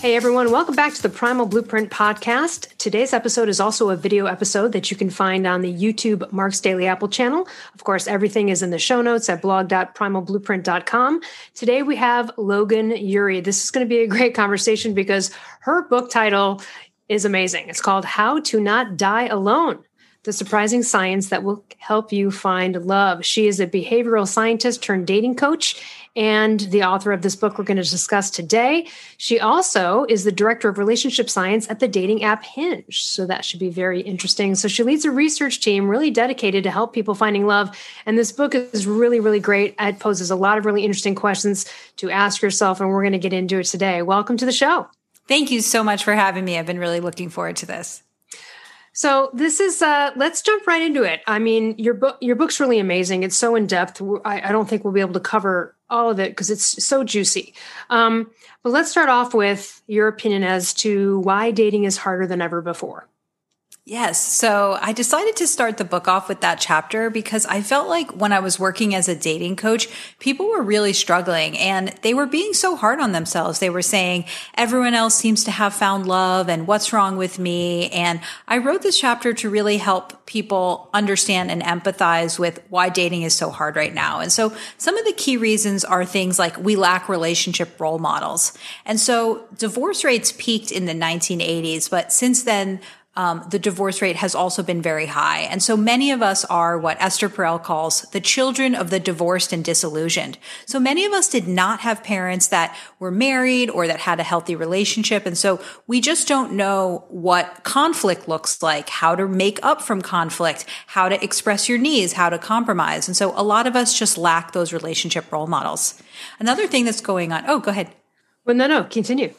Hey everyone, welcome back to the Primal Blueprint podcast. Today's episode is also a video episode that you can find on the YouTube Mark's Daily Apple channel. Of course, everything is in the show notes at blog.primalblueprint.com. Today we have Logan Ury. This is going to be a great conversation because her book title is amazing. It's called How to Not Die Alone the surprising science that will help you find love. She is a behavioral scientist turned dating coach and the author of this book we're going to discuss today. She also is the director of relationship science at the dating app Hinge. So that should be very interesting. So she leads a research team really dedicated to help people finding love. And this book is really, really great. It poses a lot of really interesting questions to ask yourself, and we're going to get into it today. Welcome to the show. Thank you so much for having me. I've been really looking forward to this. So this is uh let's jump right into it. I mean, your book your book's really amazing. It's so in depth. I, I don't think we'll be able to cover all of it because it's so juicy. Um, but let's start off with your opinion as to why dating is harder than ever before. Yes. So I decided to start the book off with that chapter because I felt like when I was working as a dating coach, people were really struggling and they were being so hard on themselves. They were saying, everyone else seems to have found love and what's wrong with me. And I wrote this chapter to really help people understand and empathize with why dating is so hard right now. And so some of the key reasons are things like we lack relationship role models. And so divorce rates peaked in the 1980s, but since then, um, the divorce rate has also been very high. And so many of us are what Esther Perel calls the children of the divorced and disillusioned. So many of us did not have parents that were married or that had a healthy relationship. And so we just don't know what conflict looks like, how to make up from conflict, how to express your needs, how to compromise. And so a lot of us just lack those relationship role models. Another thing that's going on. Oh, go ahead. Well, no, no, continue.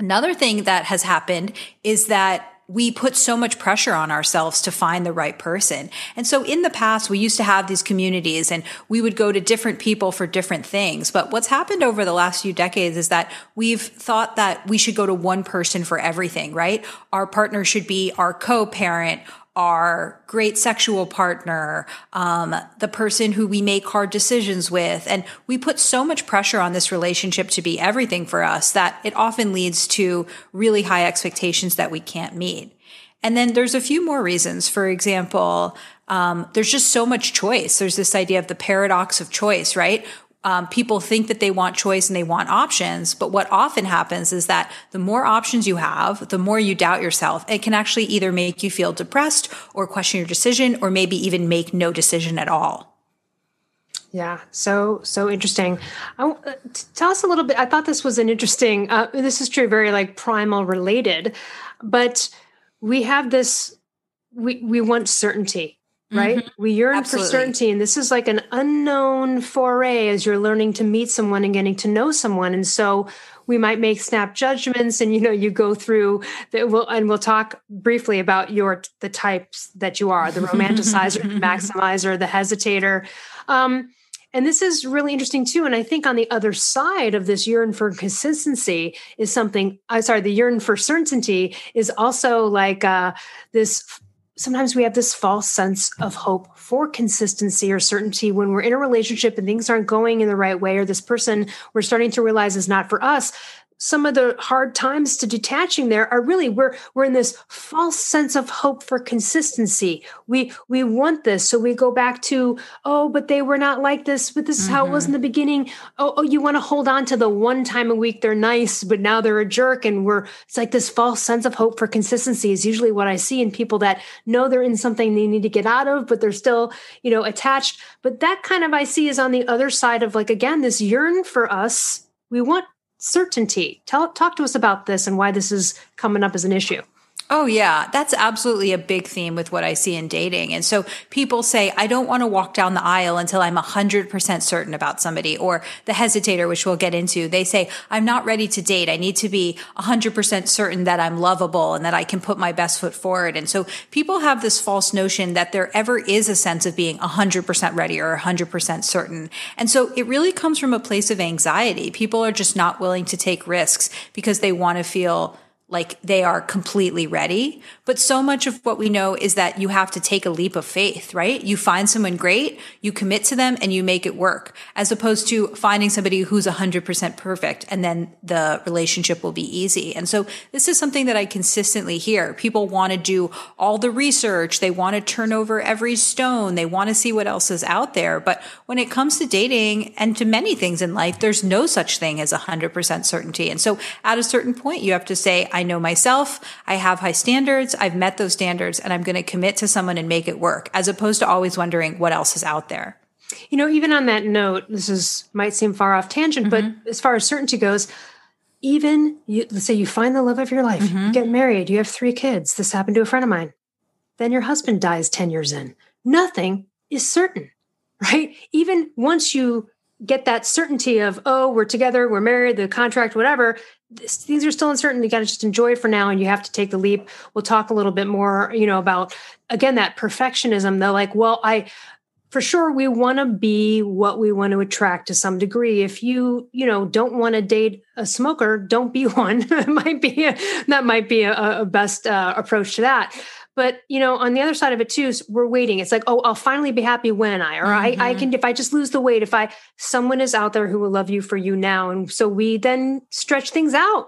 Another thing that has happened is that we put so much pressure on ourselves to find the right person. And so in the past, we used to have these communities and we would go to different people for different things. But what's happened over the last few decades is that we've thought that we should go to one person for everything, right? Our partner should be our co-parent, our great sexual partner, um, the person who we make hard decisions with. And we put so much pressure on this relationship to be everything for us that it often leads to really high expectations that we can't meet. And then there's a few more reasons. For example, um, there's just so much choice. There's this idea of the paradox of choice, right? Um, people think that they want choice and they want options. But what often happens is that the more options you have, the more you doubt yourself. It can actually either make you feel depressed or question your decision or maybe even make no decision at all. Yeah, so so interesting. I, tell us a little bit. I thought this was an interesting. Uh, this is true, very like primal related, but we have this. We we want certainty, right? Mm-hmm. We yearn Absolutely. for certainty. And this is like an unknown foray as you're learning to meet someone and getting to know someone. And so we might make snap judgments and you know you go through the, we'll, and we'll talk briefly about your the types that you are the romanticizer the maximizer the hesitator um, and this is really interesting too. And I think on the other side of this yearn for consistency is something, I'm sorry, the yearn for certainty is also like uh, this sometimes we have this false sense of hope for consistency or certainty when we're in a relationship and things aren't going in the right way or this person we're starting to realize is not for us some of the hard times to detaching there are really we're we're in this false sense of hope for consistency. We we want this. So we go back to oh but they were not like this but this is mm-hmm. how it was in mm-hmm. the beginning. Oh, oh you want to hold on to the one time a week they're nice but now they're a jerk. And we're it's like this false sense of hope for consistency is usually what i see in people that know they're in something they need to get out of but they're still you know attached. But that kind of i see is on the other side of like again this yearn for us. We want certainty. Tell, talk to us about this and why this is coming up as an issue. Oh, yeah. That's absolutely a big theme with what I see in dating. And so people say, I don't want to walk down the aisle until I'm 100% certain about somebody, or the hesitator, which we'll get into. They say, I'm not ready to date. I need to be 100% certain that I'm lovable and that I can put my best foot forward. And so people have this false notion that there ever is a sense of being 100% ready or 100% certain. And so it really comes from a place of anxiety. People are just not willing to take risks because they want to feel like they are completely ready. But so much of what we know is that you have to take a leap of faith, right? You find someone great, you commit to them and you make it work as opposed to finding somebody who's 100% perfect and then the relationship will be easy. And so this is something that I consistently hear. People want to do all the research. They want to turn over every stone. They want to see what else is out there. But when it comes to dating and to many things in life, there's no such thing as 100% certainty. And so at a certain point, you have to say, I know myself. I have high standards. I've met those standards and I'm going to commit to someone and make it work as opposed to always wondering what else is out there. You know, even on that note, this is might seem far off tangent, mm-hmm. but as far as certainty goes, even you, let's say you find the love of your life, mm-hmm. you get married, you have three kids. This happened to a friend of mine. Then your husband dies 10 years in. Nothing is certain, right? Even once you get that certainty of, oh, we're together, we're married, the contract, whatever, things are still uncertain. You got to just enjoy it for now and you have to take the leap. We'll talk a little bit more, you know, about again that perfectionism. They're like, well, I for sure we want to be what we want to attract to some degree. If you, you know, don't want to date a smoker, don't be one. that might be a, that might be a, a best uh, approach to that. But you know, on the other side of it too, we're waiting. It's like, oh, I'll finally be happy when I, or mm-hmm. I, I can, if I just lose the weight, if I, someone is out there who will love you for you now, and so we then stretch things out.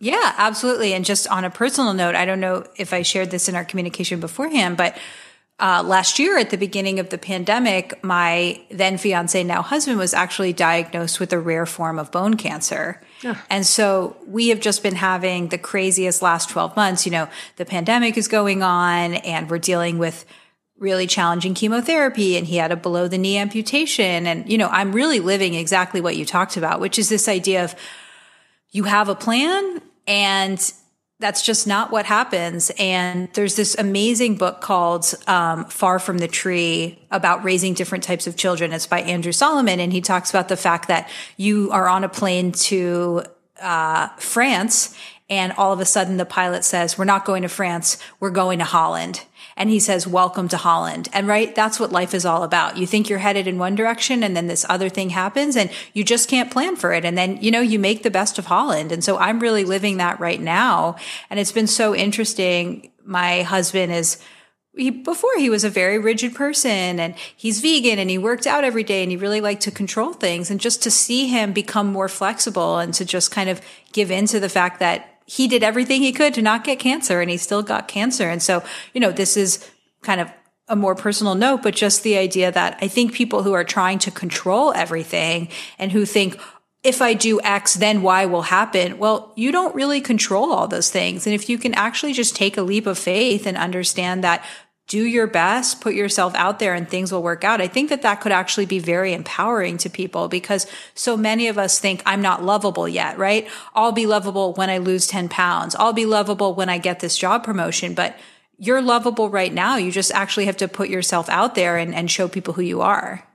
Yeah, absolutely. And just on a personal note, I don't know if I shared this in our communication beforehand, but uh, last year at the beginning of the pandemic, my then fiance, now husband, was actually diagnosed with a rare form of bone cancer. And so we have just been having the craziest last 12 months. You know, the pandemic is going on and we're dealing with really challenging chemotherapy and he had a below the knee amputation. And, you know, I'm really living exactly what you talked about, which is this idea of you have a plan and that's just not what happens. And there's this amazing book called um, Far from the Tree about raising different types of children. It's by Andrew Solomon. And he talks about the fact that you are on a plane to uh, France and all of a sudden the pilot says, we're not going to France, we're going to Holland and he says, welcome to Holland. And right, that's what life is all about. You think you're headed in one direction and then this other thing happens and you just can't plan for it. And then, you know, you make the best of Holland. And so I'm really living that right now. And it's been so interesting. My husband is, he, before he was a very rigid person and he's vegan and he worked out every day and he really liked to control things and just to see him become more flexible and to just kind of give in to the fact that he did everything he could to not get cancer and he still got cancer. And so, you know, this is kind of a more personal note, but just the idea that I think people who are trying to control everything and who think, if I do X, then Y will happen. Well, you don't really control all those things. And if you can actually just take a leap of faith and understand that do your best, put yourself out there and things will work out. I think that that could actually be very empowering to people because so many of us think I'm not lovable yet, right? I'll be lovable when I lose 10 pounds. I'll be lovable when I get this job promotion, but you're lovable right now. You just actually have to put yourself out there and, and show people who you are.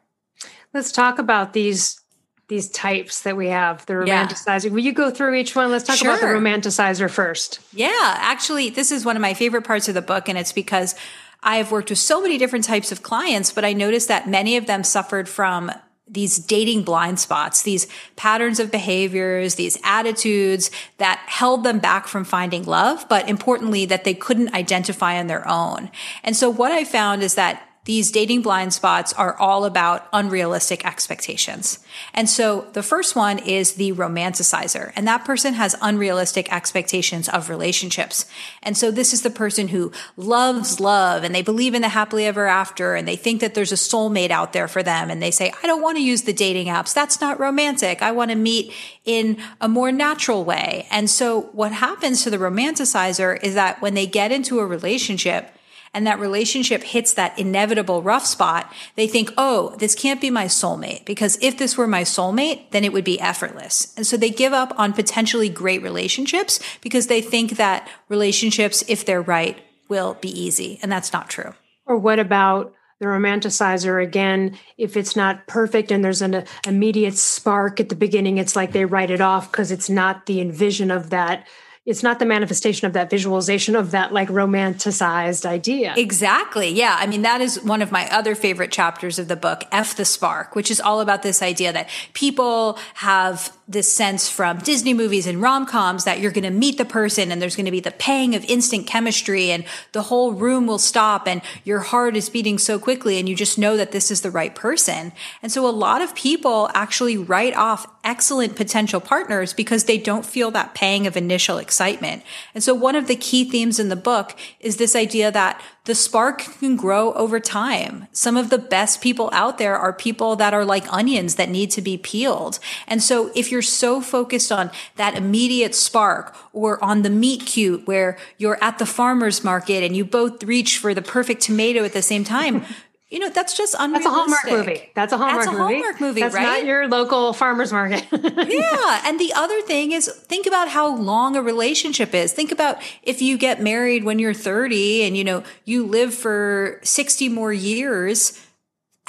Let's talk about these these types that we have the romanticizing yeah. will you go through each one let's talk sure. about the romanticizer first yeah actually this is one of my favorite parts of the book and it's because I have worked with so many different types of clients, but I noticed that many of them suffered from these dating blind spots, these patterns of behaviors, these attitudes that held them back from finding love, but importantly, that they couldn't identify on their own. And so what I found is that these dating blind spots are all about unrealistic expectations. And so the first one is the romanticizer, and that person has unrealistic expectations of relationships. And so this is the person who loves love and they believe in the happily ever after and they think that there's a soulmate out there for them. And they say, I don't want to use the dating apps. That's not romantic. I want to meet in a more natural way. And so what happens to the romanticizer is that when they get into a relationship, and that relationship hits that inevitable rough spot, they think, oh, this can't be my soulmate because if this were my soulmate, then it would be effortless. And so they give up on potentially great relationships because they think that relationships, if they're right, will be easy. And that's not true. Or what about the romanticizer again if it's not perfect and there's an immediate spark at the beginning it's like they write it off because it's not the envision of that it's not the manifestation of that visualization of that like romanticized idea. Exactly. Yeah. I mean, that is one of my other favorite chapters of the book, F the Spark, which is all about this idea that people have this sense from Disney movies and rom coms that you're going to meet the person and there's going to be the pang of instant chemistry and the whole room will stop and your heart is beating so quickly and you just know that this is the right person. And so a lot of people actually write off excellent potential partners because they don't feel that pang of initial excitement. And so one of the key themes in the book is this idea that the spark can grow over time. Some of the best people out there are people that are like onions that need to be peeled. And so if you're so focused on that immediate spark or on the meet cute where you're at the farmer's market and you both reach for the perfect tomato at the same time, you know, that's just unrealistic. That's a Hallmark movie. That's a Hallmark that's a movie. Hallmark movie, that's right? not your local farmer's market. yeah. And the other thing is think about how long a relationship is. Think about if you get married when you're 30 and, you know, you live for 60 more years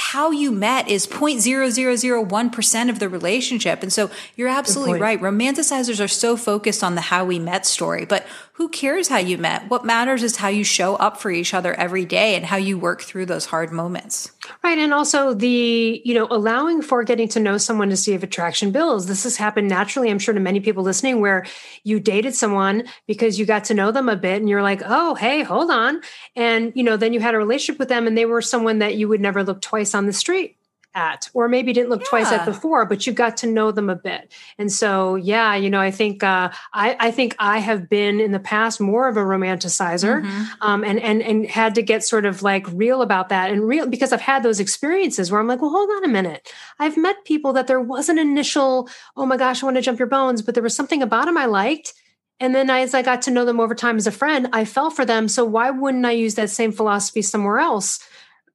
how you met is 0.0001% of the relationship. And so you're absolutely right. Romanticizers are so focused on the how we met story, but who cares how you met? What matters is how you show up for each other every day and how you work through those hard moments. Right. And also the, you know, allowing for getting to know someone to see if attraction builds. This has happened naturally, I'm sure, to many people listening, where you dated someone because you got to know them a bit and you're like, oh, hey, hold on. And, you know, then you had a relationship with them and they were someone that you would never look twice on the street at or maybe didn't look yeah. twice at before but you got to know them a bit and so yeah you know i think uh, I, I think i have been in the past more of a romanticizer mm-hmm. um, and and and had to get sort of like real about that and real because i've had those experiences where i'm like well hold on a minute i've met people that there was an initial oh my gosh i want to jump your bones but there was something about them i liked and then as I got to know them over time as a friend, I fell for them. So why wouldn't I use that same philosophy somewhere else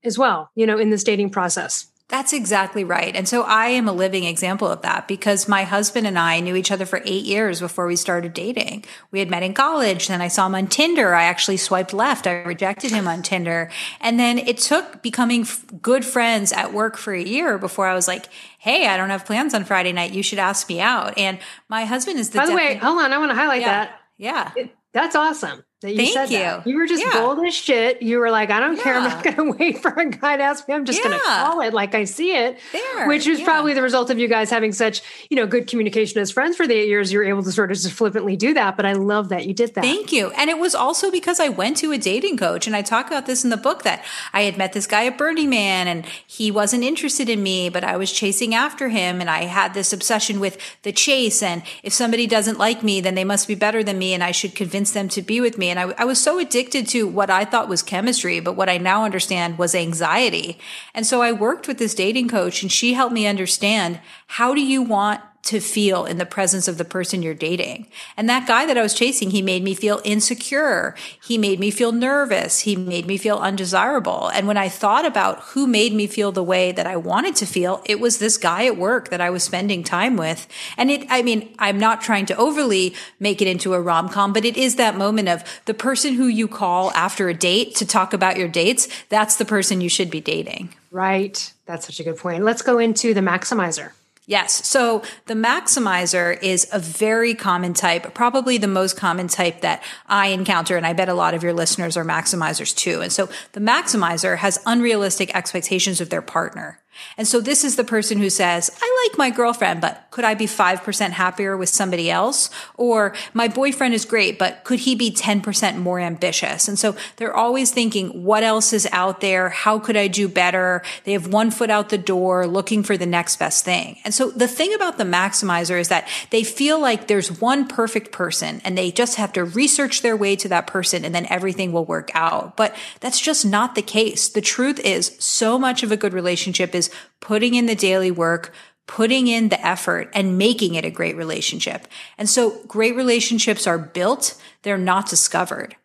as well, you know, in this dating process? That's exactly right. And so I am a living example of that because my husband and I knew each other for eight years before we started dating. We had met in college. Then I saw him on Tinder. I actually swiped left. I rejected him on Tinder. And then it took becoming f- good friends at work for a year before I was like, Hey, I don't have plans on Friday night. You should ask me out. And my husband is the. By the way, hold on. I want to highlight yeah, that. Yeah. It, that's awesome you Thank said you. that. You were just Yeah. bold as shit. You were like, I don't care. I'm not going to wait for a guy to ask me. I'm just going to call it like I see it. There, Which yeah. probably the result of you guys having such, you know, good communication as friends for the eight years. You're able to sort of just flippantly do that. But I love that you did that. Thank you. And it was also because I went to a dating coach and I talk about this in the book that I had met this guy at Burning Man and he wasn't interested in me, but I was chasing after him and I had this obsession with the chase. And if somebody doesn't like me, then they must be better than me and I should convince them to be with me. And I, I was so addicted to what I thought was chemistry, but what I now understand was anxiety. And so I worked with this dating coach and she helped me understand how do you want to feel in the presence of the person you're dating. And that guy that I was chasing, he made me feel insecure. He made me feel nervous. He made me feel undesirable. And when I thought about who made me feel the way that I wanted to feel, it was this guy at work that I was spending time with. And it, I mean, I'm not trying to overly make it into a rom com, but it is that moment of the person who you call after a date to talk about your dates. That's the person you should be dating. Right. That's such a good point. Let's go into the maximizer. Yes. So the maximizer is a very common type, probably the most common type that I encounter. And I bet a lot of your listeners are maximizers too. And so the maximizer has unrealistic expectations of their partner. And so this is the person who says, I like my girlfriend, but could I be 5% happier with somebody else? Or my boyfriend is great, but could he be 10% more ambitious? And so they're always thinking, what else is out there? How could I do better? They have one foot out the door looking for the next best thing. And so the thing about the maximizer is that they feel like there's one perfect person and they just have to research their way to that person and then everything will work out. But that's just not the case. The truth is so much of a good relationship is putting in the daily work, putting in the effort and making it a great relationship. And so great relationships are built. They're not discovered.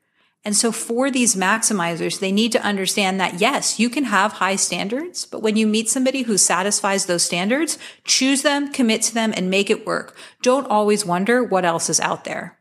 And so for these maximizers, they need to understand that yes, you can have high standards, but when you meet somebody who satisfies those standards, choose them, commit to them, and make it work. Don't always wonder what else is out there.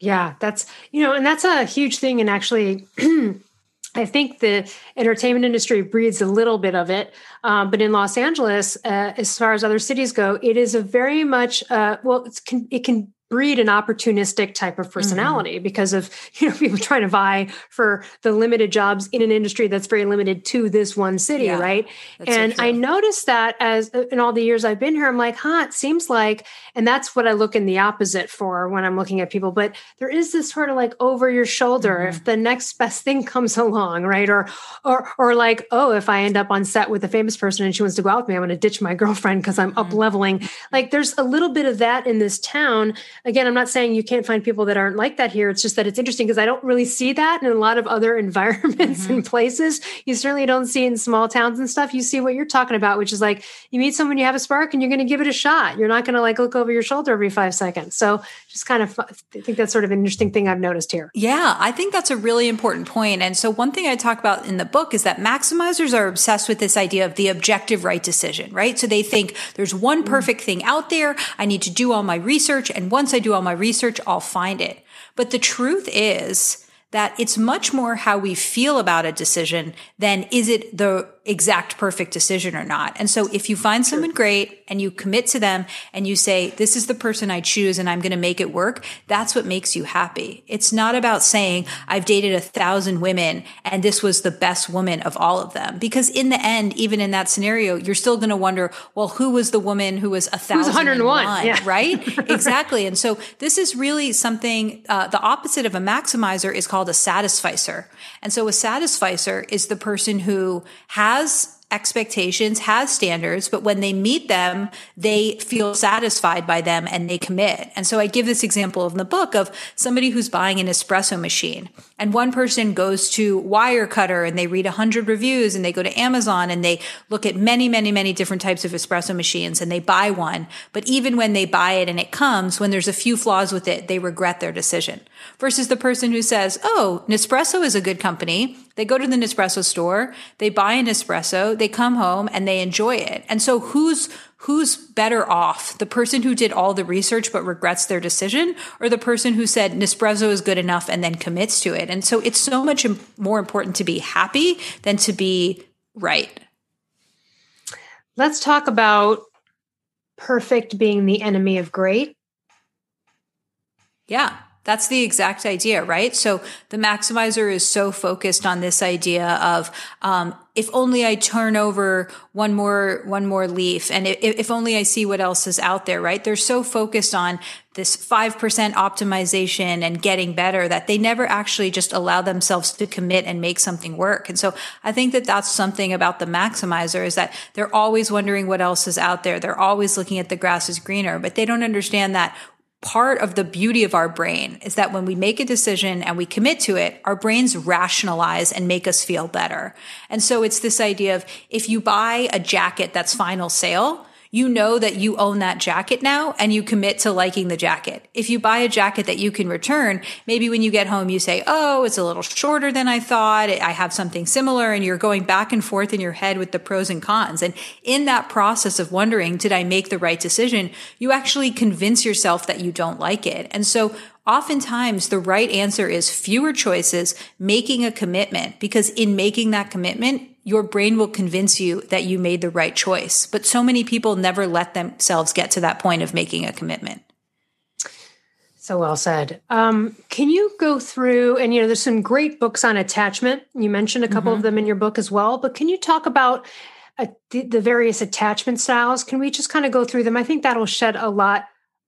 Yeah, that's, you know, and that's a huge thing. And actually, I think the entertainment industry breeds a little bit of it. Um, but in Los Angeles, uh, as far as other cities go, it is a very much, uh, well, can, it can breed an opportunistic type of mm-hmm. personality mm-hmm. because of you know people trying to vie for the limited jobs in an industry that's very limited to this one city yeah, right and so i noticed that as uh, in all the years i've been here i'm like huh it seems like and that's what i look in the opposite for when i'm looking at people but there is this sort of like over your shoulder mm-hmm. if the next best thing comes along right or or or like oh if i end up on set with a famous person and she wants to go out with me i'm going to ditch my girlfriend because i'm mm-hmm. up leveling like there's a little bit of that in this town again, I'm not saying you can't find people that aren't like that here. It's just that it's interesting because I don't really see that in a lot of other environments mm-hmm. and places. You certainly don't see in small towns and stuff. You see what you're talking about, which is like you meet someone, you have a spark, and you're going to give it a shot. You're not going to like look over your shoulder every five seconds. So just kind of, I think that's sort of an interesting thing I've noticed here. Yeah, I think that's a really important point. And so one thing I talk about in the book is that maximizers are obsessed with this idea of the objective right decision, right? So they think there's one mm. perfect thing out there. I need to do all my research. And once I do all my research, I'll find it. But the truth is that it's much more how we feel about a decision than is it the exact perfect decision or not. And so if you find someone great and you commit to them and you say, this is the person I choose and I'm going to make it work, that's what makes you happy. It's not about saying, I've dated a thousand women and this was the best woman of all of them. Because in the end, even in that scenario, you're still going to wonder, well, who was the woman who was a thousand? 101, yeah. right? exactly. And so this is really something, uh, the opposite of a maximizer is called a satisficer. And so a satisficer is the person who has has expectations, has standards, but when they meet them, they feel satisfied by them and they commit. And so I give this example in the book of somebody who's buying an espresso machine and one person goes to Wirecutter and they read a hundred reviews and they go to Amazon and they look at many, many, many different types of espresso machines and they buy one. But even when they buy it and it comes, when there's a few flaws with it, they regret their decision versus the person who says, Oh, Nespresso is a good company. They go to the Nespresso store, they buy an espresso, they come home and they enjoy it. And so who's, who's better off? The person who did all the research but regrets their decision or the person who said Nespresso is good enough and then commits to it? And so it's so much more important to be happy than to be right. Let's talk about perfect being the enemy of great. Yeah. That's the exact idea, right? So the maximizer is so focused on this idea of, um, if only I turn over one more, one more leaf and if, if only I see what else is out there, right? They're so focused on this 5% optimization and getting better that they never actually just allow themselves to commit and make something work. And so I think that that's something about the maximizer is that they're always wondering what else is out there. They're always looking at the grass is greener, but they don't understand that part of the beauty of our brain is that when we make a decision and we commit to it, our brains rationalize and make us feel better. And so it's this idea of if you buy a jacket that's final sale, you know that you own that jacket now and you commit to liking the jacket. If you buy a jacket that you can return, maybe when you get home, you say, Oh, it's a little shorter than I thought. I have something similar. And you're going back and forth in your head with the pros and cons. And in that process of wondering, did I make the right decision? You actually convince yourself that you don't like it. And so Oftentimes, the right answer is fewer choices, making a commitment, because in making that commitment, your brain will convince you that you made the right choice. But so many people never let themselves get to that point of making a commitment. So well said. Um, can you go through, and you know, there's some great books on attachment. You mentioned a couple mm-hmm. of them in your book as well, but can you talk about uh, the, the various attachment styles? Can we just kind of go through them? I think that'll shed a lot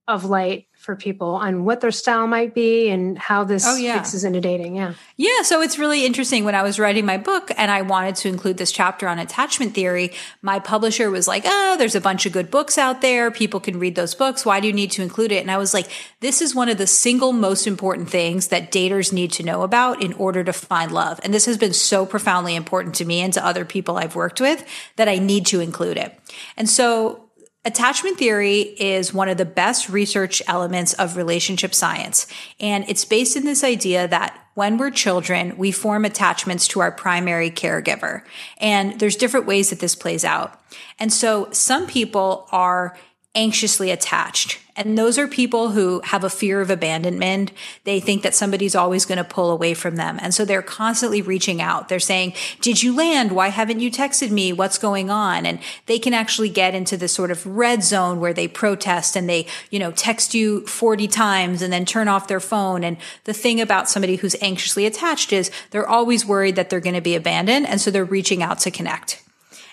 of light for people on what their style might be and how this oh, yeah. fixes into dating. Yeah. Yeah. So it's really interesting. When I was writing my book and I wanted to include this chapter on attachment theory, my publisher was like, oh, there's a bunch of good books out there. People can read those books. Why do you need to include it? And I was like, this is one of the single most important things that daters need to know about in order to find love. And this has been so profoundly important to me and to other people I've worked with that I need to include it. And so Attachment theory is one of the best research elements of relationship science. And it's based in this idea that when we're children, we form attachments to our primary caregiver. And there's different ways that this plays out. And so some people are anxiously attached. And those are people who have a fear of abandonment. They think that somebody's always going to pull away from them. And so they're constantly reaching out. They're saying, did you land? Why haven't you texted me? What's going on? And they can actually get into this sort of red zone where they protest and they, you know, text you 40 times and then turn off their phone. And the thing about somebody who's anxiously attached is they're always worried that they're going to be abandoned. And so they're reaching out to connect.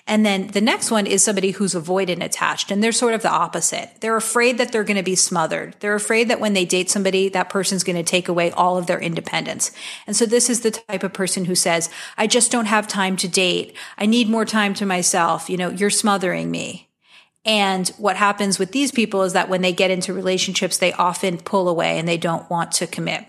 And then the next one is somebody who's avoidant attached. And they're sort of the opposite. They're afraid that they're going to be smothered. They're afraid that when they date somebody, that person's going to take away all of their independence. And so this is the type of person who says, I just don't have time to date. I need more time to myself. You know, you're smothering me. And what happens with these people is that when they get into relationships, they often pull away and they don't want to commit.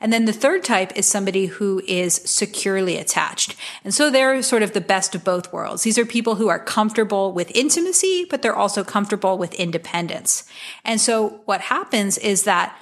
And then the third type is somebody who is securely attached. And so they're sort of the best of both worlds. These are people who are comfortable with intimacy, but they're also comfortable with independence. And so what happens is that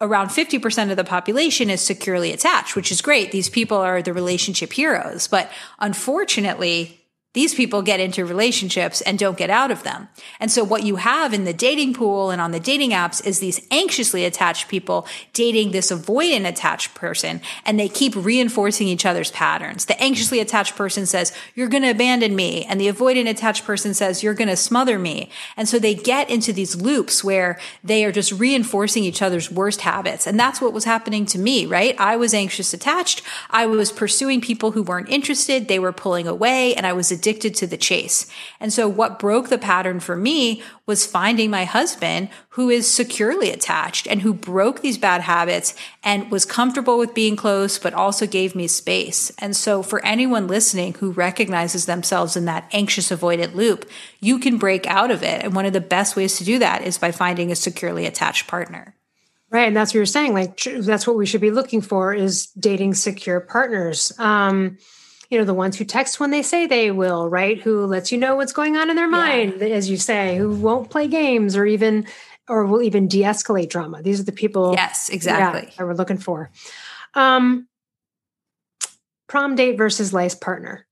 around 50% of the population is securely attached, which is great. These people are the relationship heroes. But unfortunately, these people get into relationships and don't get out of them. And so what you have in the dating pool and on the dating apps is these anxiously attached people dating this avoidant attached person and they keep reinforcing each other's patterns. The anxiously attached person says, you're going to abandon me. And the avoidant attached person says, you're going to smother me. And so they get into these loops where they are just reinforcing each other's worst habits. And that's what was happening to me, right? I was anxious attached. I was pursuing people who weren't interested. They were pulling away and I was to the chase. And so what broke the pattern for me was finding my husband who is securely attached and who broke these bad habits and was comfortable with being close, but also gave me space. And so for anyone listening who recognizes themselves in that anxious avoidant loop, you can break out of it. And one of the best ways to do that is by finding a securely attached partner. Right. And that's what you're saying. Like, that's what we should be looking for is dating secure partners. Um, you know the ones who text when they say they will right? Who lets you know what's going on in their mind yeah. as you say who won't play games or even or will even de-escalate drama. These are the people yes exactly. yeah, that we're looking for. Um prom date versus life partner.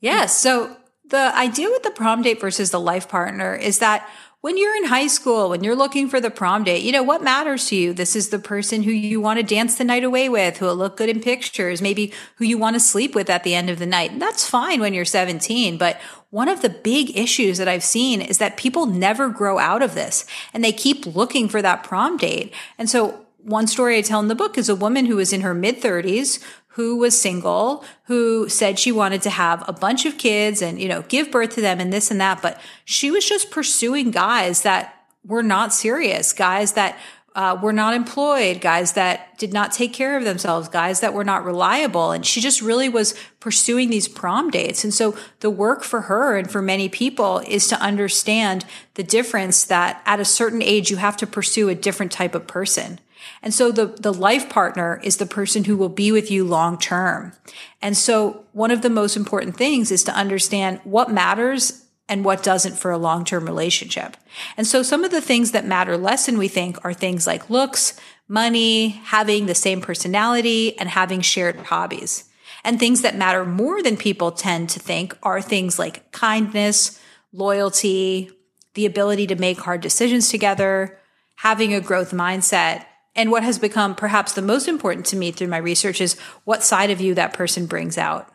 Yes so the idea with the prom date versus the life partner is that when you're in high school, when you're looking for the prom date, you know, what matters to you? This is the person who you want to dance the night away with, who will look good in pictures, maybe who you want to sleep with at the end of the night. And that's fine when you're 17, but one of the big issues that I've seen is that people never grow out of this and they keep looking for that prom date. And so one story I tell in the book is a woman who was in her mid 30s who was single, who said she wanted to have a bunch of kids and, you know, give birth to them and this and that. But she was just pursuing guys that were not serious, guys that uh, were not employed, guys that did not take care of themselves, guys that were not reliable. And she just really was pursuing these prom dates. And so the work for her and for many people is to understand the difference that at a certain age, you have to pursue a different type of person. And so the, the life partner is the person who will be with you long term. And so one of the most important things is to understand what matters and what doesn't for a long term relationship. And so some of the things that matter less than we think are things like looks, money, having the same personality, and having shared hobbies. And things that matter more than people tend to think are things like kindness, loyalty, the ability to make hard decisions together, having a growth mindset, and what has become perhaps the most important to me through my research is what side of you that person brings out.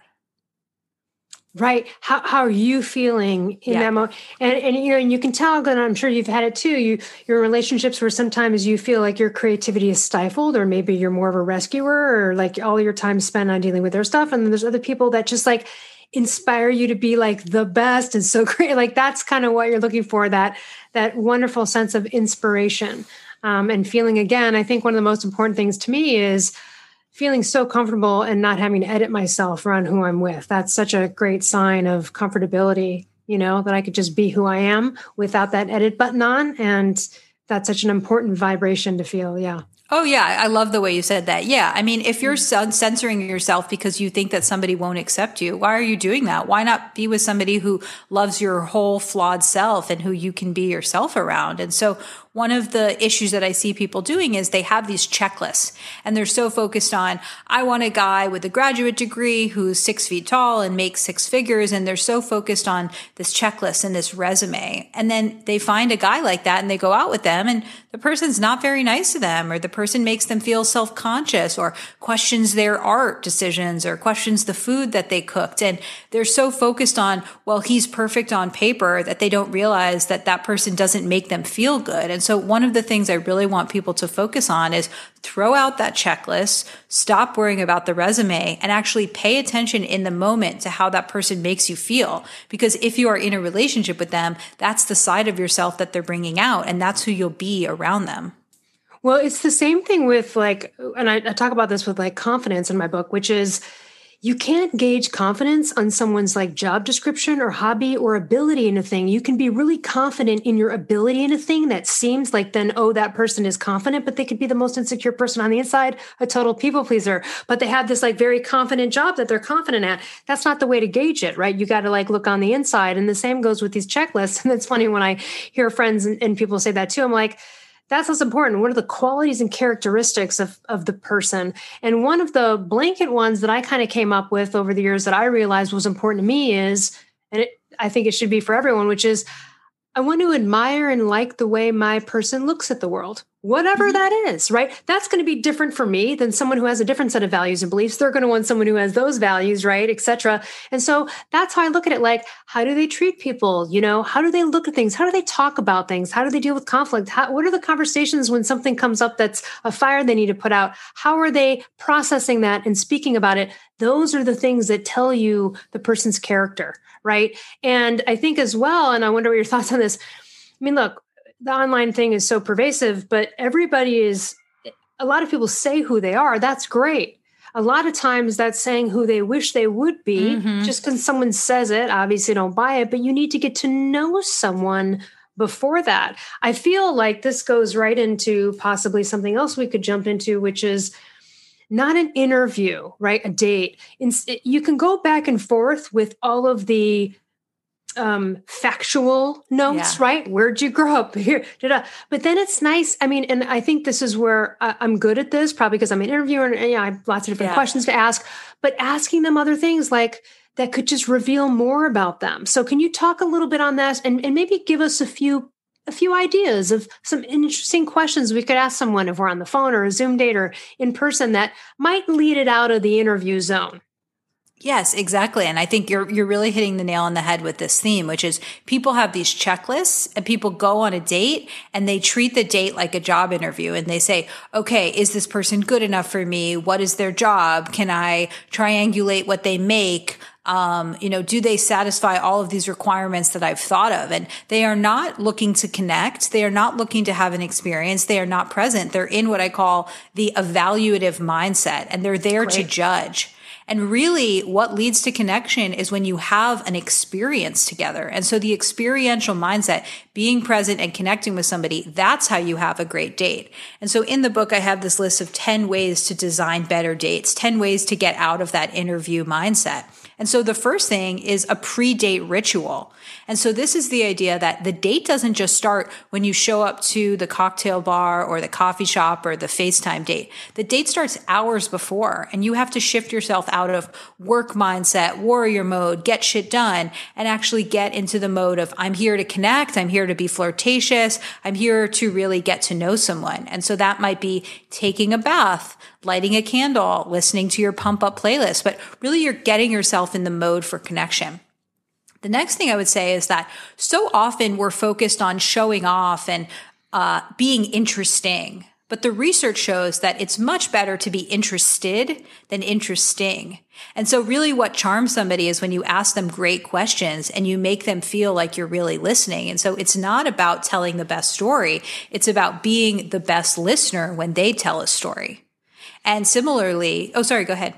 Right. How, how are you feeling in yeah. that moment? And, and, you know, and you can tell that I'm sure you've had it too. You, your relationships where sometimes you feel like your creativity is stifled, or maybe you're more of a rescuer, or like all your time spent on dealing with their stuff. And then there's other people that just like inspire you to be like the best and so great. Like that's kind of what you're looking for. That, that wonderful sense of inspiration um, and feeling again. I think one of the most important things to me is feeling so comfortable and not having to edit myself around who I'm with. That's such a great sign of comfortability, you know, that I could just be who I am without that edit button on. And that's such an important vibration to feel. Yeah. Oh yeah, I love the way you said that. Yeah, I mean, if you're censoring yourself because you think that somebody won't accept you, why are you doing that? Why not be with somebody who loves your whole flawed self and who you can be yourself around? And so one of the issues that I see people doing is they have these checklists and they're so focused on, I want a guy with a graduate degree who's six feet tall and makes six figures. And they're so focused on this checklist and this resume. And then they find a guy like that and they go out with them and the person's not very nice to them or the person makes them feel self-conscious or questions their art decisions or questions the food that they cooked. And they're so focused on, well, he's perfect on paper that they don't realize that that person doesn't make them feel good. And so one of the things I really want people to focus on is throw out that checklist, stop worrying about the resume and actually pay attention in the moment to how that person makes you feel. Because if you are in a relationship with them, that's the side of yourself that they're bringing out and that's who you'll be around them. Well, it's the same thing with like, and I, I talk about this with like confidence in my book, which is, you can't gauge confidence on someone's like job description or hobby or ability in a thing. You can be really confident in your ability in a thing that seems like then, oh, that person is confident, but they could be the most insecure person on the inside, a total people pleaser. But they have this like very confident job that they're confident at. That's not the way to gauge it, right? You got to like look on the inside. And the same goes with these checklists. And it's funny when I hear friends and, and people say that too. I'm like, that's what's important. What are the qualities and characteristics of, of the person? And one of the blanket ones that I kind of came up with over the years that I realized was important to me is, and it, I think it should be for everyone, which is I want to admire and like the way my person looks at the world, whatever mm-hmm. that is, right? That's going to be different for me than someone who has a different set of values and beliefs. They're going to want someone who has those values, right? Etc. And so that's how I look at it. Like, how do they treat people? You know, how do they look at things? How do they talk about things? How do they deal with conflict? How, what are the conversations when something comes up that's a fire they need to put out? How are they processing that and speaking about it? Those are the things that tell you the person's character right? And I think as well, and I wonder what your thoughts on this. I mean, look, the online thing is so pervasive, but everybody is, a lot of people say who they are. That's great. A lot of times that's saying who they wish they would be. Mm-hmm. Just because someone says it, obviously don't buy it, but you need to get to know someone before that. I feel like this goes right into possibly something else we could jump into, which is not an interview, right? A date. You can go back and forth with all of the um factual notes yeah. right where'd you grow up here but then it's nice i mean and i think this is where I, am good at this probably because i'm an interviewer and yeah i have lots of different yeah. questions to ask but asking them other things like that could just reveal more about them so can you talk a little bit on that and, and maybe give us a few a few ideas of some interesting questions we could ask someone if we're on the phone or a Zoom date or in person that might lead it out of the interview zone. Yes, exactly. And I think you're you're really hitting the nail on the head with this theme, which is people have these checklists and people go on a date and they treat the date like a job interview and they say, "Okay, is this person good enough for me? What is their job? Can I triangulate what they make?" Um, you know, do they satisfy all of these requirements that I've thought of? And they are not looking to connect. They are not looking to have an experience. They are not present. They're in what I call the evaluative mindset and they're there Great. to judge. And really what leads to connection is when you have an experience together. And so the experiential mindset, being present and connecting with somebody, that's how you have a great date. And so in the book, I have this list of 10 ways to design better dates, 10 ways to get out of that interview mindset. And so the first thing is a pre-date ritual. And so this is the idea that the date doesn't just start when you show up to the cocktail bar or the coffee shop or the FaceTime date. The date starts hours before and you have to shift yourself out of work mindset, warrior mode, get shit done and actually get into the mode of I'm here to connect. I'm here to be flirtatious. I'm here to really get to know someone. And so that might be taking a bath, lighting a candle, listening to your pump up playlist, but really you're getting yourself in the mode for connection. The next thing I would say is that so often we're focused on showing off and uh, being interesting. But the research shows that it's much better to be interested than interesting. And so really what charms somebody is when you ask them great questions and you make them feel like you're really listening. And so it's not about telling the best story. It's about being the best listener when they tell a story. And similarly, oh, sorry, go ahead.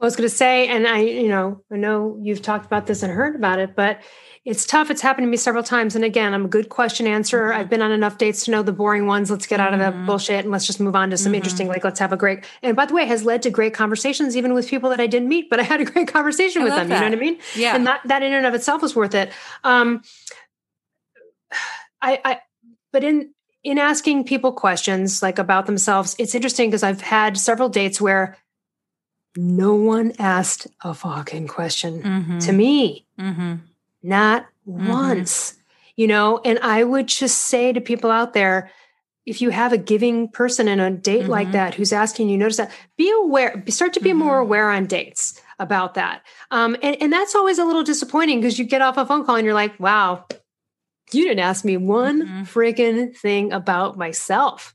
I was going to say, and I, you know, I know you've talked about this and heard about it, but it's tough. It's happened to me several times. And again, I'm a good question answerer. Mm-hmm. I've been on enough dates to know the boring ones. Let's get out of the mm-hmm. bullshit and let's just move on to some mm-hmm. interesting, like let's have a great, and by the way, has led to great conversations, even with people that I didn't meet, but I had a great conversation I with them. That. You know what I mean? Yeah. And that, that in and of itself was worth it. Um, I, I, but in, in asking people questions like about themselves, it's interesting because I've had several dates where no one asked a fucking question mm-hmm. to me. Mm-hmm. Not mm-hmm. once. You know, and I would just say to people out there, if you have a giving person in a date like mm-hmm. that who's asking you, notice that, be aware, start to be more mm-hmm. aware on dates about that. Um, and, and that's always a little disappointing because you get off a phone call and you're like, wow, you didn't ask me one mm-hmm. friggin' thing about myself.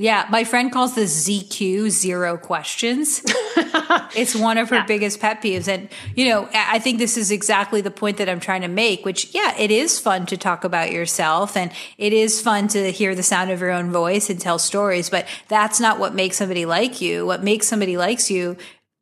Yeah, my friend calls this ZQ zero questions. it's one of her yeah. biggest pet peeves. And, you know, I think this is exactly the point that I'm trying to make, which, yeah, it is fun to talk about yourself and it is fun to hear the sound of your own voice and tell stories, but that's not what makes somebody like you. What makes somebody likes you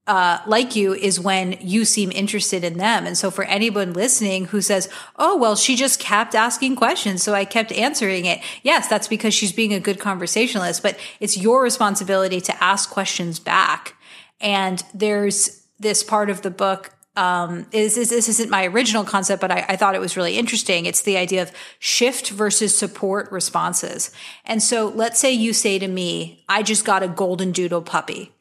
uh, like you is when you seem interested in them. And so for anyone listening who says, Oh, well, she just kept asking questions. So I kept answering it. Yes, that's because she's being a good conversationalist, but it's your responsibility to ask questions back. And there's this part of the book. Um, is, is, this isn't my original concept, but I, I thought it was really interesting. It's the idea of shift versus support responses. And so let's say you say to me, I just got a golden doodle puppy.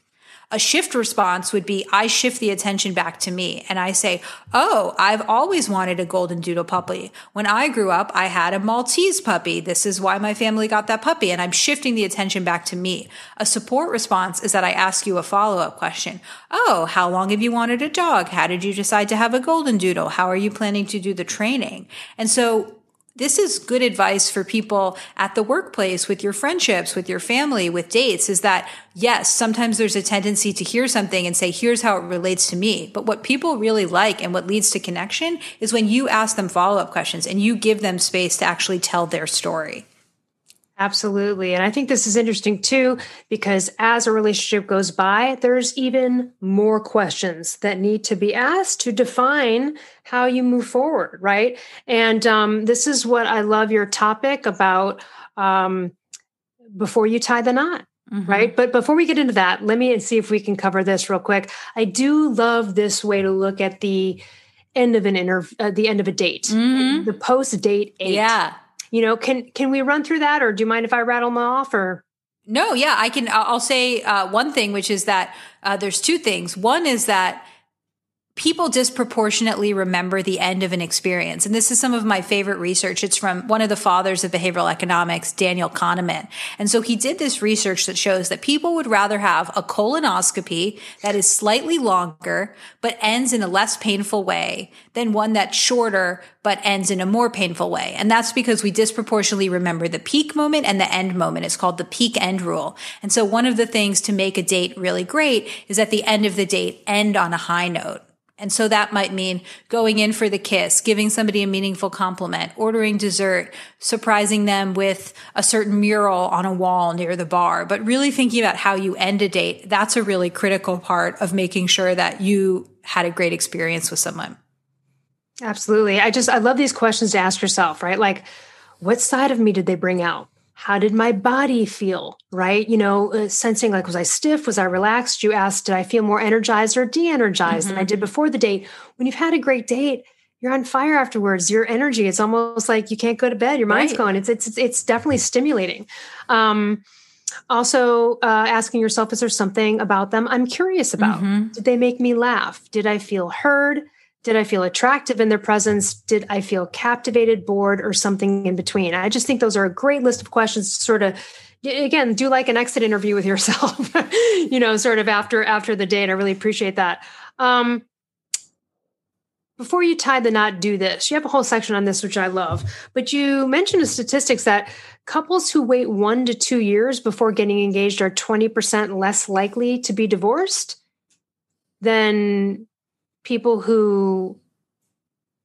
A shift response would be I shift the attention back to me and I say, Oh, I've always wanted a golden doodle puppy. When I grew up, I had a Maltese puppy. This is why my family got that puppy. And I'm shifting the attention back to me. A support response is that I ask you a follow up question. Oh, how long have you wanted a dog? How did you decide to have a golden doodle? How are you planning to do the training? And so this is good advice for people at the workplace with your friendships, with your family, with dates is that yes, sometimes there's a tendency to hear something and say, here's how it relates to me. But what people really like and what leads to connection is when you ask them follow up questions and you give them space to actually tell their story. Absolutely. And I think this is interesting too, because as a relationship goes by, there's even more questions that need to be asked to define how you move forward, right? And um, this is what I love your topic about um, before you tie the knot. Mm-hmm. Right. But before we get into that, let me and see if we can cover this real quick. I do love this way to look at the end of an interview, uh, the end of a date, mm-hmm. the post date eight. Yeah you know can can we run through that or do you mind if i rattle them off or? No yeah i can i'll say uh, one thing which is that uh, there's two things. One is that people disproportionately remember the end of an experience. And this is some of my favorite research. It's from one of the fathers of behavioral economics, Daniel Kahneman. And so he did this research that shows that people would rather have a colonoscopy that is slightly longer, but ends in a less painful way than one that's shorter, but ends in a more painful way. And that's because we disproportionately remember the peak moment and the end moment. It's called the peak end rule. And so one of the things to make a date really great is at the end of the date, end on a high note. And so that might mean going in for the kiss, giving somebody a meaningful compliment, ordering dessert, surprising them with a certain mural on a wall near the bar, but really thinking about how you end a date. That's a really critical part of making sure that you had a great experience with someone. Absolutely. I just, I love these questions to ask yourself, right? Like, what side of me did they bring out? How did my body feel right? You know uh, sensing like was i stiff? Was i relaxed? You asked did i feel more energized or de-energized mm-hmm. than i did before the date? When you've had a great date you're on fire afterwards. Your energy it's almost like you can't go to bed. Your mind's right. going it's it's it's definitely stimulating. Um also uh, asking yourself is there something about them i'm curious about? Mm-hmm. did they make me laugh? Did i feel heard did I feel attractive in their presence? Did I feel captivated, bored, or something in between? I just think those are a great list of questions to sort of again do like an exit interview with yourself you know sort of after after the date i really appreciate that um before you tie the knot do this you have a whole section on this which i love but you mentioned the statistics that couples who wait one to two years before getting engaged are 20% less likely to be divorced than people who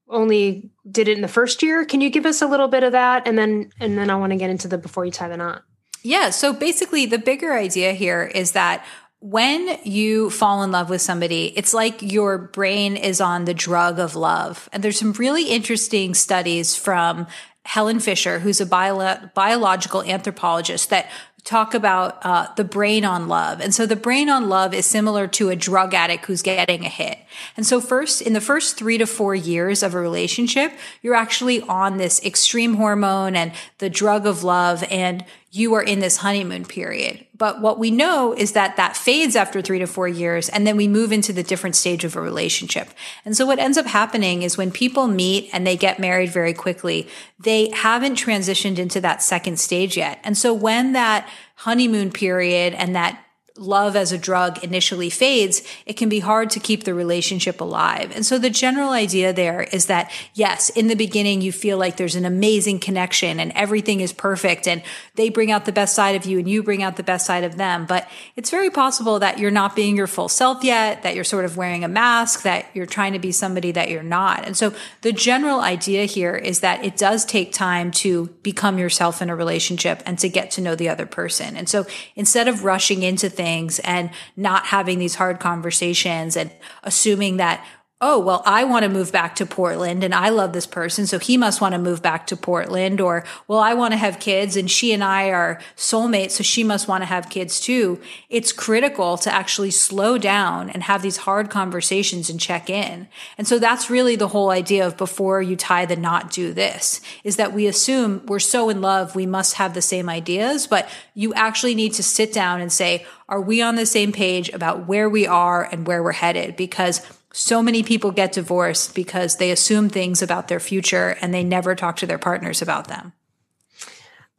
only did it in the first year. Can you give us a little bit of that? And then and then I want to get into the before you tie the knot. Yeah. So basically the bigger idea here is that when you fall in love with somebody, it's like your brain is on the drug of love. And there's some really interesting studies from Helen Fisher, who's a bio- biological anthropologist, that talk about uh, the brain on love. And so the brain on love is similar to a drug addict who's getting a hit. And so first, in the first three to four years of a relationship, you're actually on this extreme hormone and the drug of love and you are in this honeymoon period. But what we know is that that fades after three to four years, and then we move into the different stage of a relationship. And so what ends up happening is when people meet and they get married very quickly, they haven't transitioned into that second stage yet. And so when that honeymoon period and that love as a drug initially fades, it can be hard to keep the relationship alive. And so the general idea there is that yes, in the beginning, you feel like there's an amazing connection and everything is perfect and they bring out the best side of you and you bring out the best side of them. But it's very possible that you're not being your full self yet, that you're sort of wearing a mask, that you're trying to be somebody that you're not. And so the general idea here is that it does take time to become yourself in a relationship and to get to know the other person. And so instead of rushing into things, things and not having these hard conversations and assuming that oh, well, I want to move back to Portland and I love this person. So he must want to move back to Portland. Or, well, I want to have kids and she and I are soulmates. So she must want to have kids too. It's critical to actually slow down and have these hard conversations and check in. And so that's really the whole idea of before you tie the knot, do this is that we assume we're so in love. We must have the same ideas, but you actually need to sit down and say, are we on the same page about where we are and where we're headed? Because so many people get divorced because they assume things about their future and they never talk to their partners about them.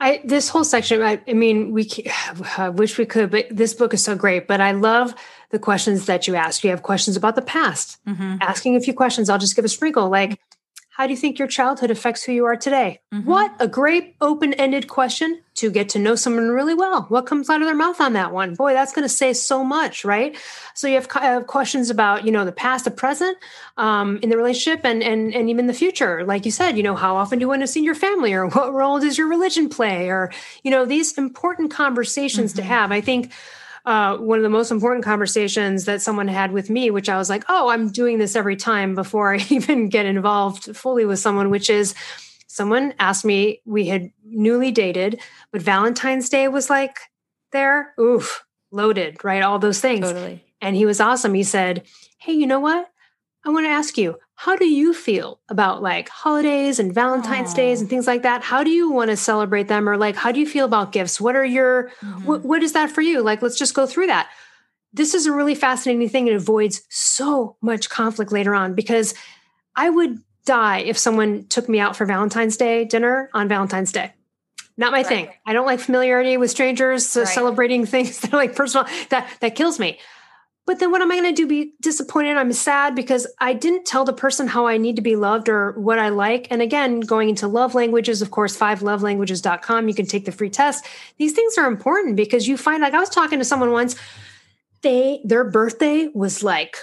I this whole section. I, I mean, we I wish we could, but this book is so great. But I love the questions that you ask. You have questions about the past. Mm-hmm. Asking a few questions. I'll just give a sprinkle. Like, how do you think your childhood affects who you are today? Mm-hmm. What a great open ended question to get to know someone really well. What comes out of their mouth on that one? Boy, that's going to say so much, right? So you have, have, questions about, you know, the past, the present, um, in the relationship, and and and even the future. Like you said, you know, how often do you want to see your family, or what role does your religion play, or you know, these important conversations mm-hmm. to have. I think uh, one of the most important conversations that someone had with me, which I was like, oh, I'm doing this every time before I even get involved fully with someone, which is someone asked me, we had newly dated, but Valentine's Day was like there, oof, loaded, right? All those things. Totally. And he was awesome. He said, hey, you know what? I want to ask you, how do you feel about like holidays and Valentine's Aww. days and things like that? How do you want to celebrate them? Or like, how do you feel about gifts? What are your, mm-hmm. what, what is that for you? Like, let's just go through that. This is a really fascinating thing. It avoids so much conflict later on because I would die if someone took me out for Valentine's Day dinner on Valentine's Day. Not my right. thing. I don't like familiarity with strangers, right. celebrating things that are like personal. That that kills me. But then what am I going to do? Be disappointed? I'm sad because I didn't tell the person how I need to be loved or what I like. And again, going into love languages, of course, fivelovelanguages.com, you can take the free test. These things are important because you find like I was talking to someone once, they their birthday was like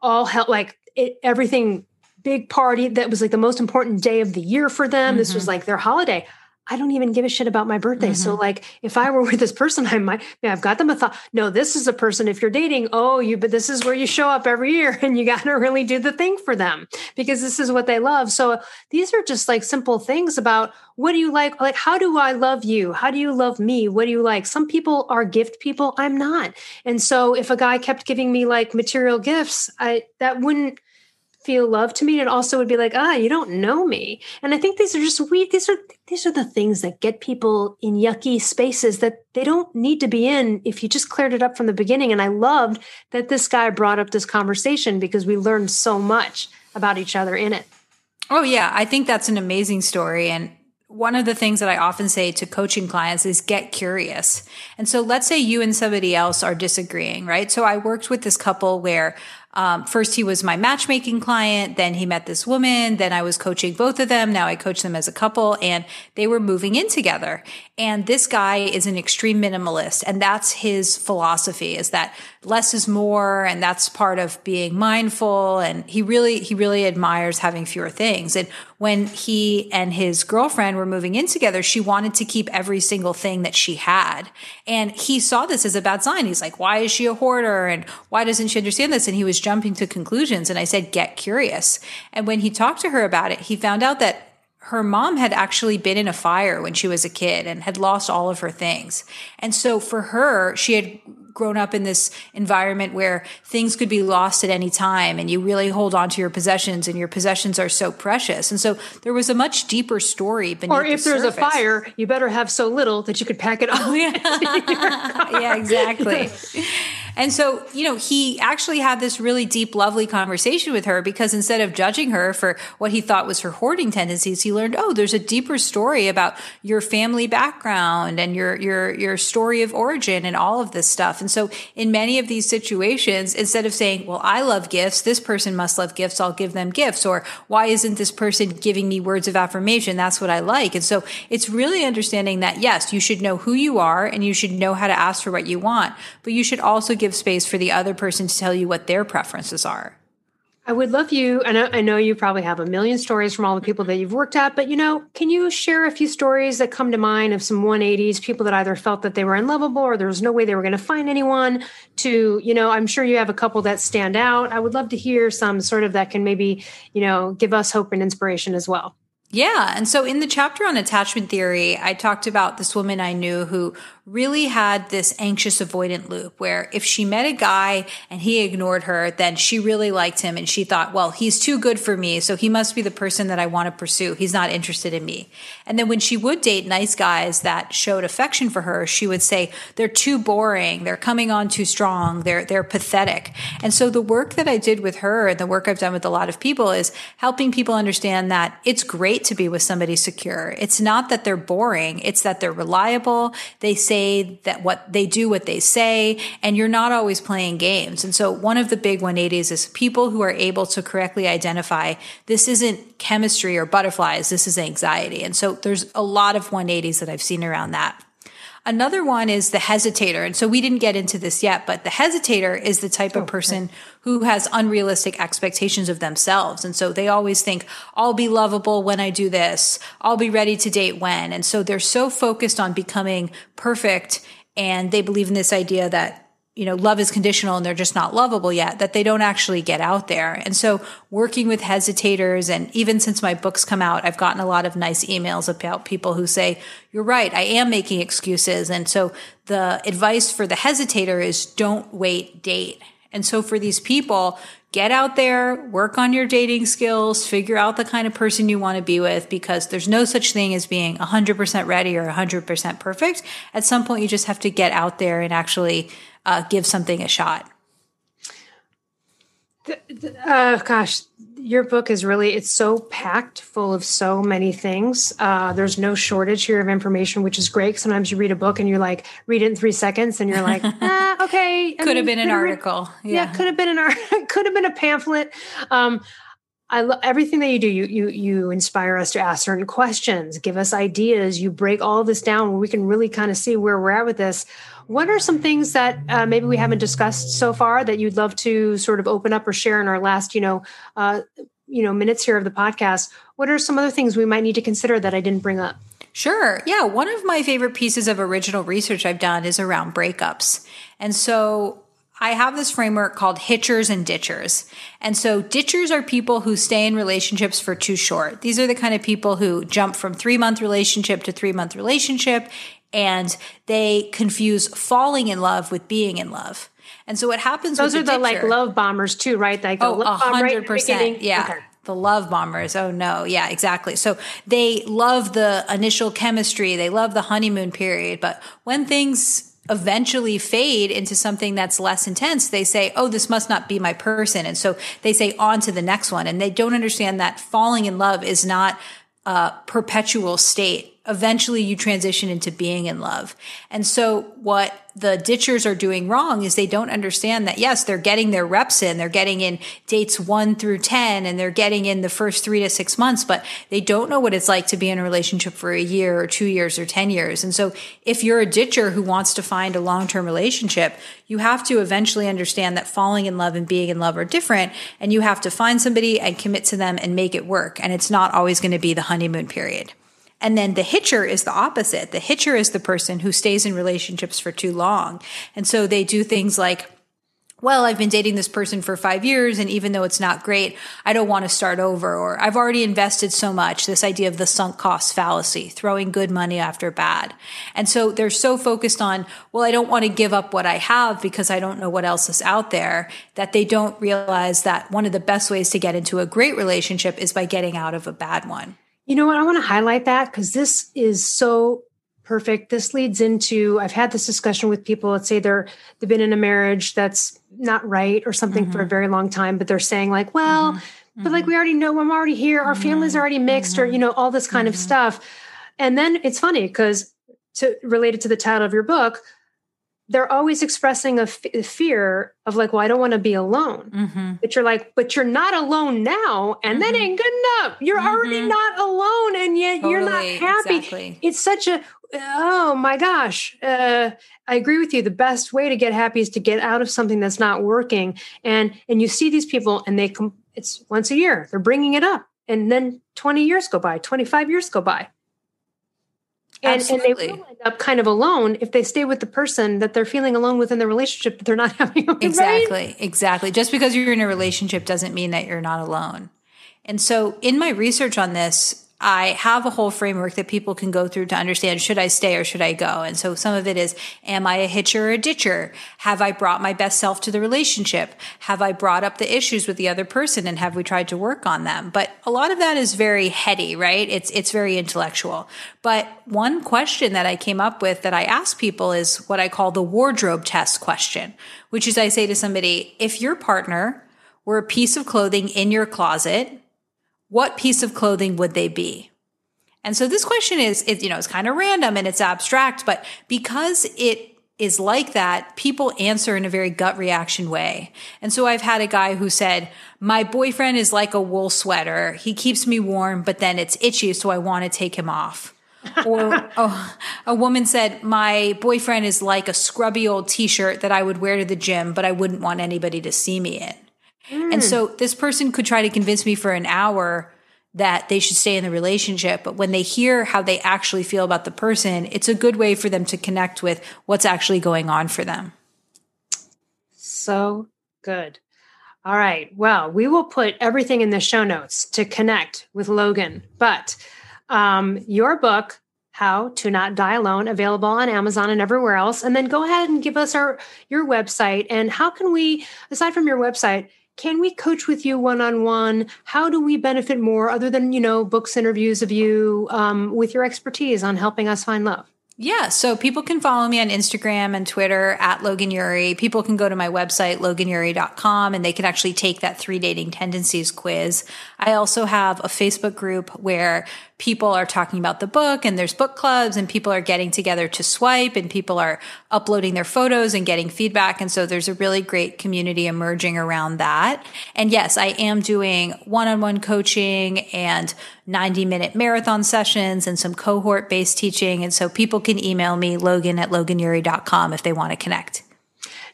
all hell like it, everything big party that was like the most important day of the year for them. Mm-hmm. This was mm-hmm. like their holiday. I don't even give a shit about my birthday. Mm-hmm. So like if I were with this person, I might yeah, I've got them a thought. No, this is a person. If you're dating, oh, you but this is where you show up every year and you gotta really do the thing for them because this is what they love. So these are just like simple things about what do you like? Like, how do I love you? How do you love me? What do you like? Some people are gift people. I'm not. And so if a guy kept giving me like material gifts, I that wouldn't feel love to me it also would be like ah you don't know me. And i think these are just we these are these are the things that get people in yucky spaces that they don't need to be in if you just cleared it up from the beginning. And i loved that this guy brought up this conversation because we learned so much about each other in it. Oh yeah. I think that's an amazing story. And one of the things that I often say to coaching clients is get curious. And so let's say you and somebody else are disagreeing, right? So I worked with this couple where um, first he was my matchmaking client, then he met this woman, then I was coaching both of them. Now I coach them as a couple and they were moving in together. And this guy is an extreme minimalist and that's his philosophy is that less is more and that's part of being mindful. And he really he really admires having fewer things. And when he and his girlfriend were moving in together she wanted to keep every single thing that she had. And he saw this as a bad sign. He's like why is she a hoarder? And why doesn't she understand this? And he was jumping to conclusions. And I said get curious. And when he talked to her about it he found out that her mom had actually been in a fire when she was a kid and had lost all of her things. And so for her, she had grown up in this environment where things could be lost at any time and you really hold on to your possessions and your possessions are so precious. And so there was a much deeper story beneath Or if the there's surface. a fire, you better have so little that you could pack it all. Oh, yeah. yeah, exactly. And so, you know, he actually had this really deep, lovely conversation with her because instead of judging her for what he thought was her hoarding tendencies, he learned, oh, there's a deeper story about your family background and your your your story of origin and all of this stuff. And so, in many of these situations, instead of saying, well, I love gifts, this person must love gifts, I'll give them gifts, or why isn't this person giving me words of affirmation? That's what I like. And so, it's really understanding that yes, you should know who you are and you should know how to ask for what you want, but you should also give space for the other person to tell you what their preferences are. I would love you, and I know you probably have a million stories from all the people that you've worked at, but you know, can you share a few stories that come to mind of some 180s people that either felt that they were unlovable or there was no way they were going to find anyone to, you know, I'm sure you have a couple that stand out. I would love to hear some sort of that can maybe, you know, give us hope and inspiration as well. Yeah. And so in the chapter on attachment theory, I talked about this woman I knew who really had this anxious avoidant loop where if she met a guy and he ignored her, then she really liked him and she thought, well, he's too good for me. So he must be the person that I want to pursue. He's not interested in me. And then when she would date nice guys that showed affection for her, she would say, they're too boring. They're coming on too strong. They're, they're pathetic. And so the work that I did with her and the work I've done with a lot of people is helping people understand that it's great to be with somebody secure. It's not that they're boring. It's that they're reliable. They say say that what they do what they say and you're not always playing games. And so one of the big 180s is people who are able to correctly identify this isn't chemistry or butterflies, this is anxiety. And so there's a lot of 180s that I've seen around that. Another one is the hesitator. And so we didn't get into this yet, but the hesitator is the type of oh, person who has unrealistic expectations of themselves. And so they always think, I'll be lovable when I do this. I'll be ready to date when. And so they're so focused on becoming perfect and they believe in this idea that you know, love is conditional and they're just not lovable yet, that they don't actually get out there. And so working with hesitators and even since my books come out, I've gotten a lot of nice emails about people who say, you're right, I am making excuses. And so the advice for the hesitator is don't wait, date. And so for these people, get out there, work on your dating skills, figure out the kind of person you want to be with because there's no such thing as being 100% ready or 100% perfect. At some point, you just have to get out there and actually uh, give something a shot. Uh, gosh, your book is really it's so packed full of so many things uh, there's no shortage here of information which is great sometimes you read a book and you're like read it in three seconds and you're like ah, okay could mean, have been an article yeah. yeah. could have been an article could have been a pamphlet um, I love everything that you do. You you you inspire us to ask certain questions, give us ideas. You break all this down where we can really kind of see where we're at with this. What are some things that uh, maybe we haven't discussed so far that you'd love to sort of open up or share in our last, you know, uh, you know, minutes here of the podcast? What are some other things we might need to consider that I didn't bring up? Sure. Yeah. One of my favorite pieces of original research I've done is around breakups. And so I have this framework called hitchers and ditchers. And so ditchers are people who stay in relationships for too short. These are the kind of people who jump from three month relationship to three month relationship and they confuse falling in love with being in love. And so what happens Those are the ditcher, like love bombers too, right? Like oh, hundred percent. Yeah. Okay. The love bombers. Oh no. Yeah, exactly. So they love the initial chemistry. They love the honeymoon period. But when things eventually fade into something that's less intense, they say, Oh, this must not be my person. And so they say on to the next one. And they don't understand that falling in love is not a perpetual state. Eventually you transition into being in love. And so what the ditchers are doing wrong is they don't understand that yes, they're getting their reps in, they're getting in dates one through 10 and they're getting in the first three to six months, but they don't know what it's like to be in a relationship for a year or two years or 10 years. And so if you're a ditcher who wants to find a long-term relationship, you have to eventually understand that falling in love and being in love are different and you have to find somebody and commit to them and make it work. And it's not always going to be the honeymoon period. And then the hitcher is the opposite. The hitcher is the person who stays in relationships for too long. And so they do things like, well, I've been dating this person for five years, and even though it's not great, I don't want to start over, or I've already invested so much. This idea of the sunk cost fallacy, throwing good money after bad. And so they're so focused on, well, I don't want to give up what I have because I don't know what else is out there, that they don't realize that one of the best ways to get into a great relationship is by getting out of a bad one. You know what? I want to highlight that because this is so perfect. This leads into I've had this discussion with people. Let's say they're they've been in a marriage that's not right or something mm-hmm. for a mm-hmm. very long time, but they're saying like, well, mm-hmm. but like we already know I'm already here. Our family's mm-hmm. already mixed, or you know, all this kind of mm-hmm. stuff. And then it's funny because to related to the title of your book, they're always expressing a, f- fear of like, well, I don't want to be alone. Mm-hmm. But you're like, but you're not alone now, and mm-hmm. that ain't good enough. You're mm-hmm. already not alone, and yet totally, you're not happy. Exactly. It's such a oh my gosh. Uh, I agree with you. The best way to get happy is to get out of something that's not working, and and you see these people, and they come. It's once a year. They're bringing it up, and then 20 years go by, 25 years go by and, and, they will end up kind of alone if they stay with the person that they're feeling alone within the relationship that they're not having exactly right? exactly. Just because you're in a relationship doesn't mean that you're not alone. And so in my research on this I have a whole framework that people can go through to understand should I stay or should I go? And so some of it is, am I a hitcher or a ditcher? Have I brought my best self to the relationship? Have I brought up the issues with the other person and have we tried to work on them? But a lot of that is very heady, right? It's, it's very intellectual. But one question that I came up with that I ask people is what I call the wardrobe test question, which is I say to somebody, if your partner were a piece of clothing in your closet, what piece of clothing would they be? And so this question is, it, you know, it's kind of random and it's abstract, but because it is like that, people answer in a very gut reaction way. And so I've had a guy who said, my boyfriend is like a wool sweater. He keeps me warm, but then it's itchy. So I want to take him off. or oh, a woman said, my boyfriend is like a scrubby old t-shirt that I would wear to the gym, but I wouldn't want anybody to see me in. Mm. And so this person could try to convince me for an hour that they should stay in the relationship. But when they hear how they actually feel about the person, it's a good way for them to connect with what's actually going on for them. So good. All right. Well, we will put everything in the show notes to connect with Logan. But um, your book, How to Not Die Alone, available on Amazon and everywhere else. And then go ahead and give us our your website. And how can we, aside from your website, can we coach with you one on one? How do we benefit more other than, you know, books, interviews of you um, with your expertise on helping us find love? Yeah, so people can follow me on Instagram and Twitter at Logan Ury. People can go to my website, loganury.com, and they can actually take that three dating tendencies quiz. I also have a Facebook group where people are talking about the book and there's book clubs and people are getting together to swipe and people are uploading their photos and getting feedback. And so there's a really great community emerging around that. And yes, I am doing one-on-one coaching and 90 minute marathon sessions and some cohort based teaching. And so people can email me logan at loganury.com if they want to connect.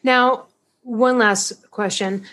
Now, one last question.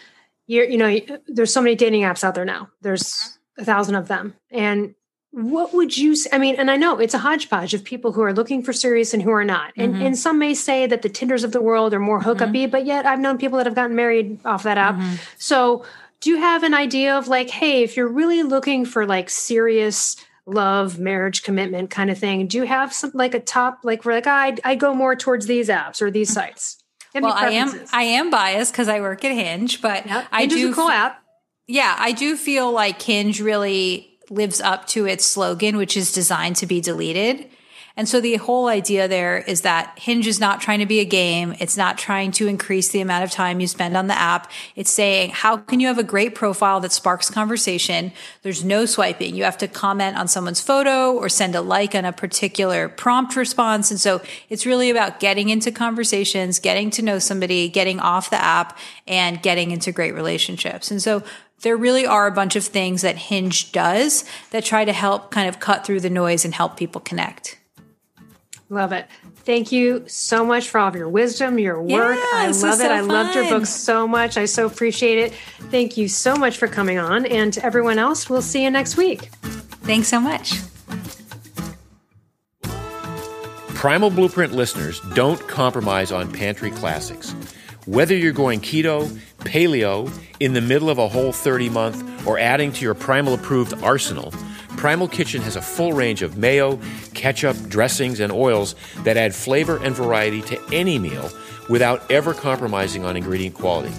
You're, you know, there's so many dating apps out there now. There's a thousand of them. And what would you say? I mean, and I know it's a hodgepodge of people who are looking for serious and who are not. And mm-hmm. and some may say that the Tinders of the world are more hookupy, mm-hmm. but yet I've known people that have gotten married off that app. Mm-hmm. So do you have an idea of like, hey, if you're really looking for like serious love, marriage, commitment kind of thing, do you have some like a top like we're like I I go more towards these apps or these mm-hmm. sites? well, I am I am biased because I work at Hinge, but yep. I Hinge do a cool app. Yeah, I do feel like Hinge really lives up to its slogan, which is designed to be deleted. And so the whole idea there is that Hinge is not trying to be a game. It's not trying to increase the amount of time you spend on the app. It's saying, how can you have a great profile that sparks conversation? There's no swiping. You have to comment on someone's photo or send a like on a particular prompt response. And so it's really about getting into conversations, getting to know somebody, getting off the app and getting into great relationships. And so there really are a bunch of things that Hinge does that try to help kind of cut through the noise and help people connect. Love it. Thank you so much for all of your wisdom, your work. Yeah, I love it. So I loved your book so much. I so appreciate it. Thank you so much for coming on. And to everyone else, we'll see you next week. Thanks so much. Primal Blueprint listeners don't compromise on pantry classics. Whether you're going keto, paleo, in the middle of a whole 30 month, or adding to your Primal approved arsenal, Primal Kitchen has a full range of mayo, ketchup, dressings, and oils that add flavor and variety to any meal without ever compromising on ingredient quality.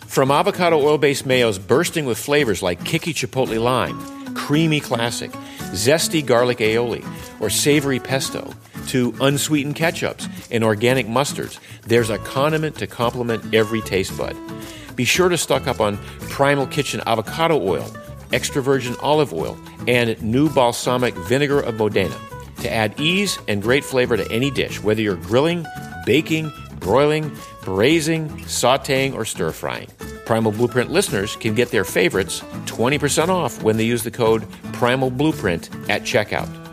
From avocado oil based mayos bursting with flavors like Kiki Chipotle Lime, Creamy Classic, Zesty Garlic Aioli, or Savory Pesto, to unsweetened ketchups and organic mustards, there's a condiment to complement every taste bud. Be sure to stock up on Primal Kitchen avocado oil extra virgin olive oil, and new balsamic vinegar of Modena to add ease and great flavor to any dish, whether you're grilling, baking, broiling, braising, sauteing, or stir frying. Primal Blueprint listeners can get their favorites 20% off when they use the code Primal Blueprint at checkout.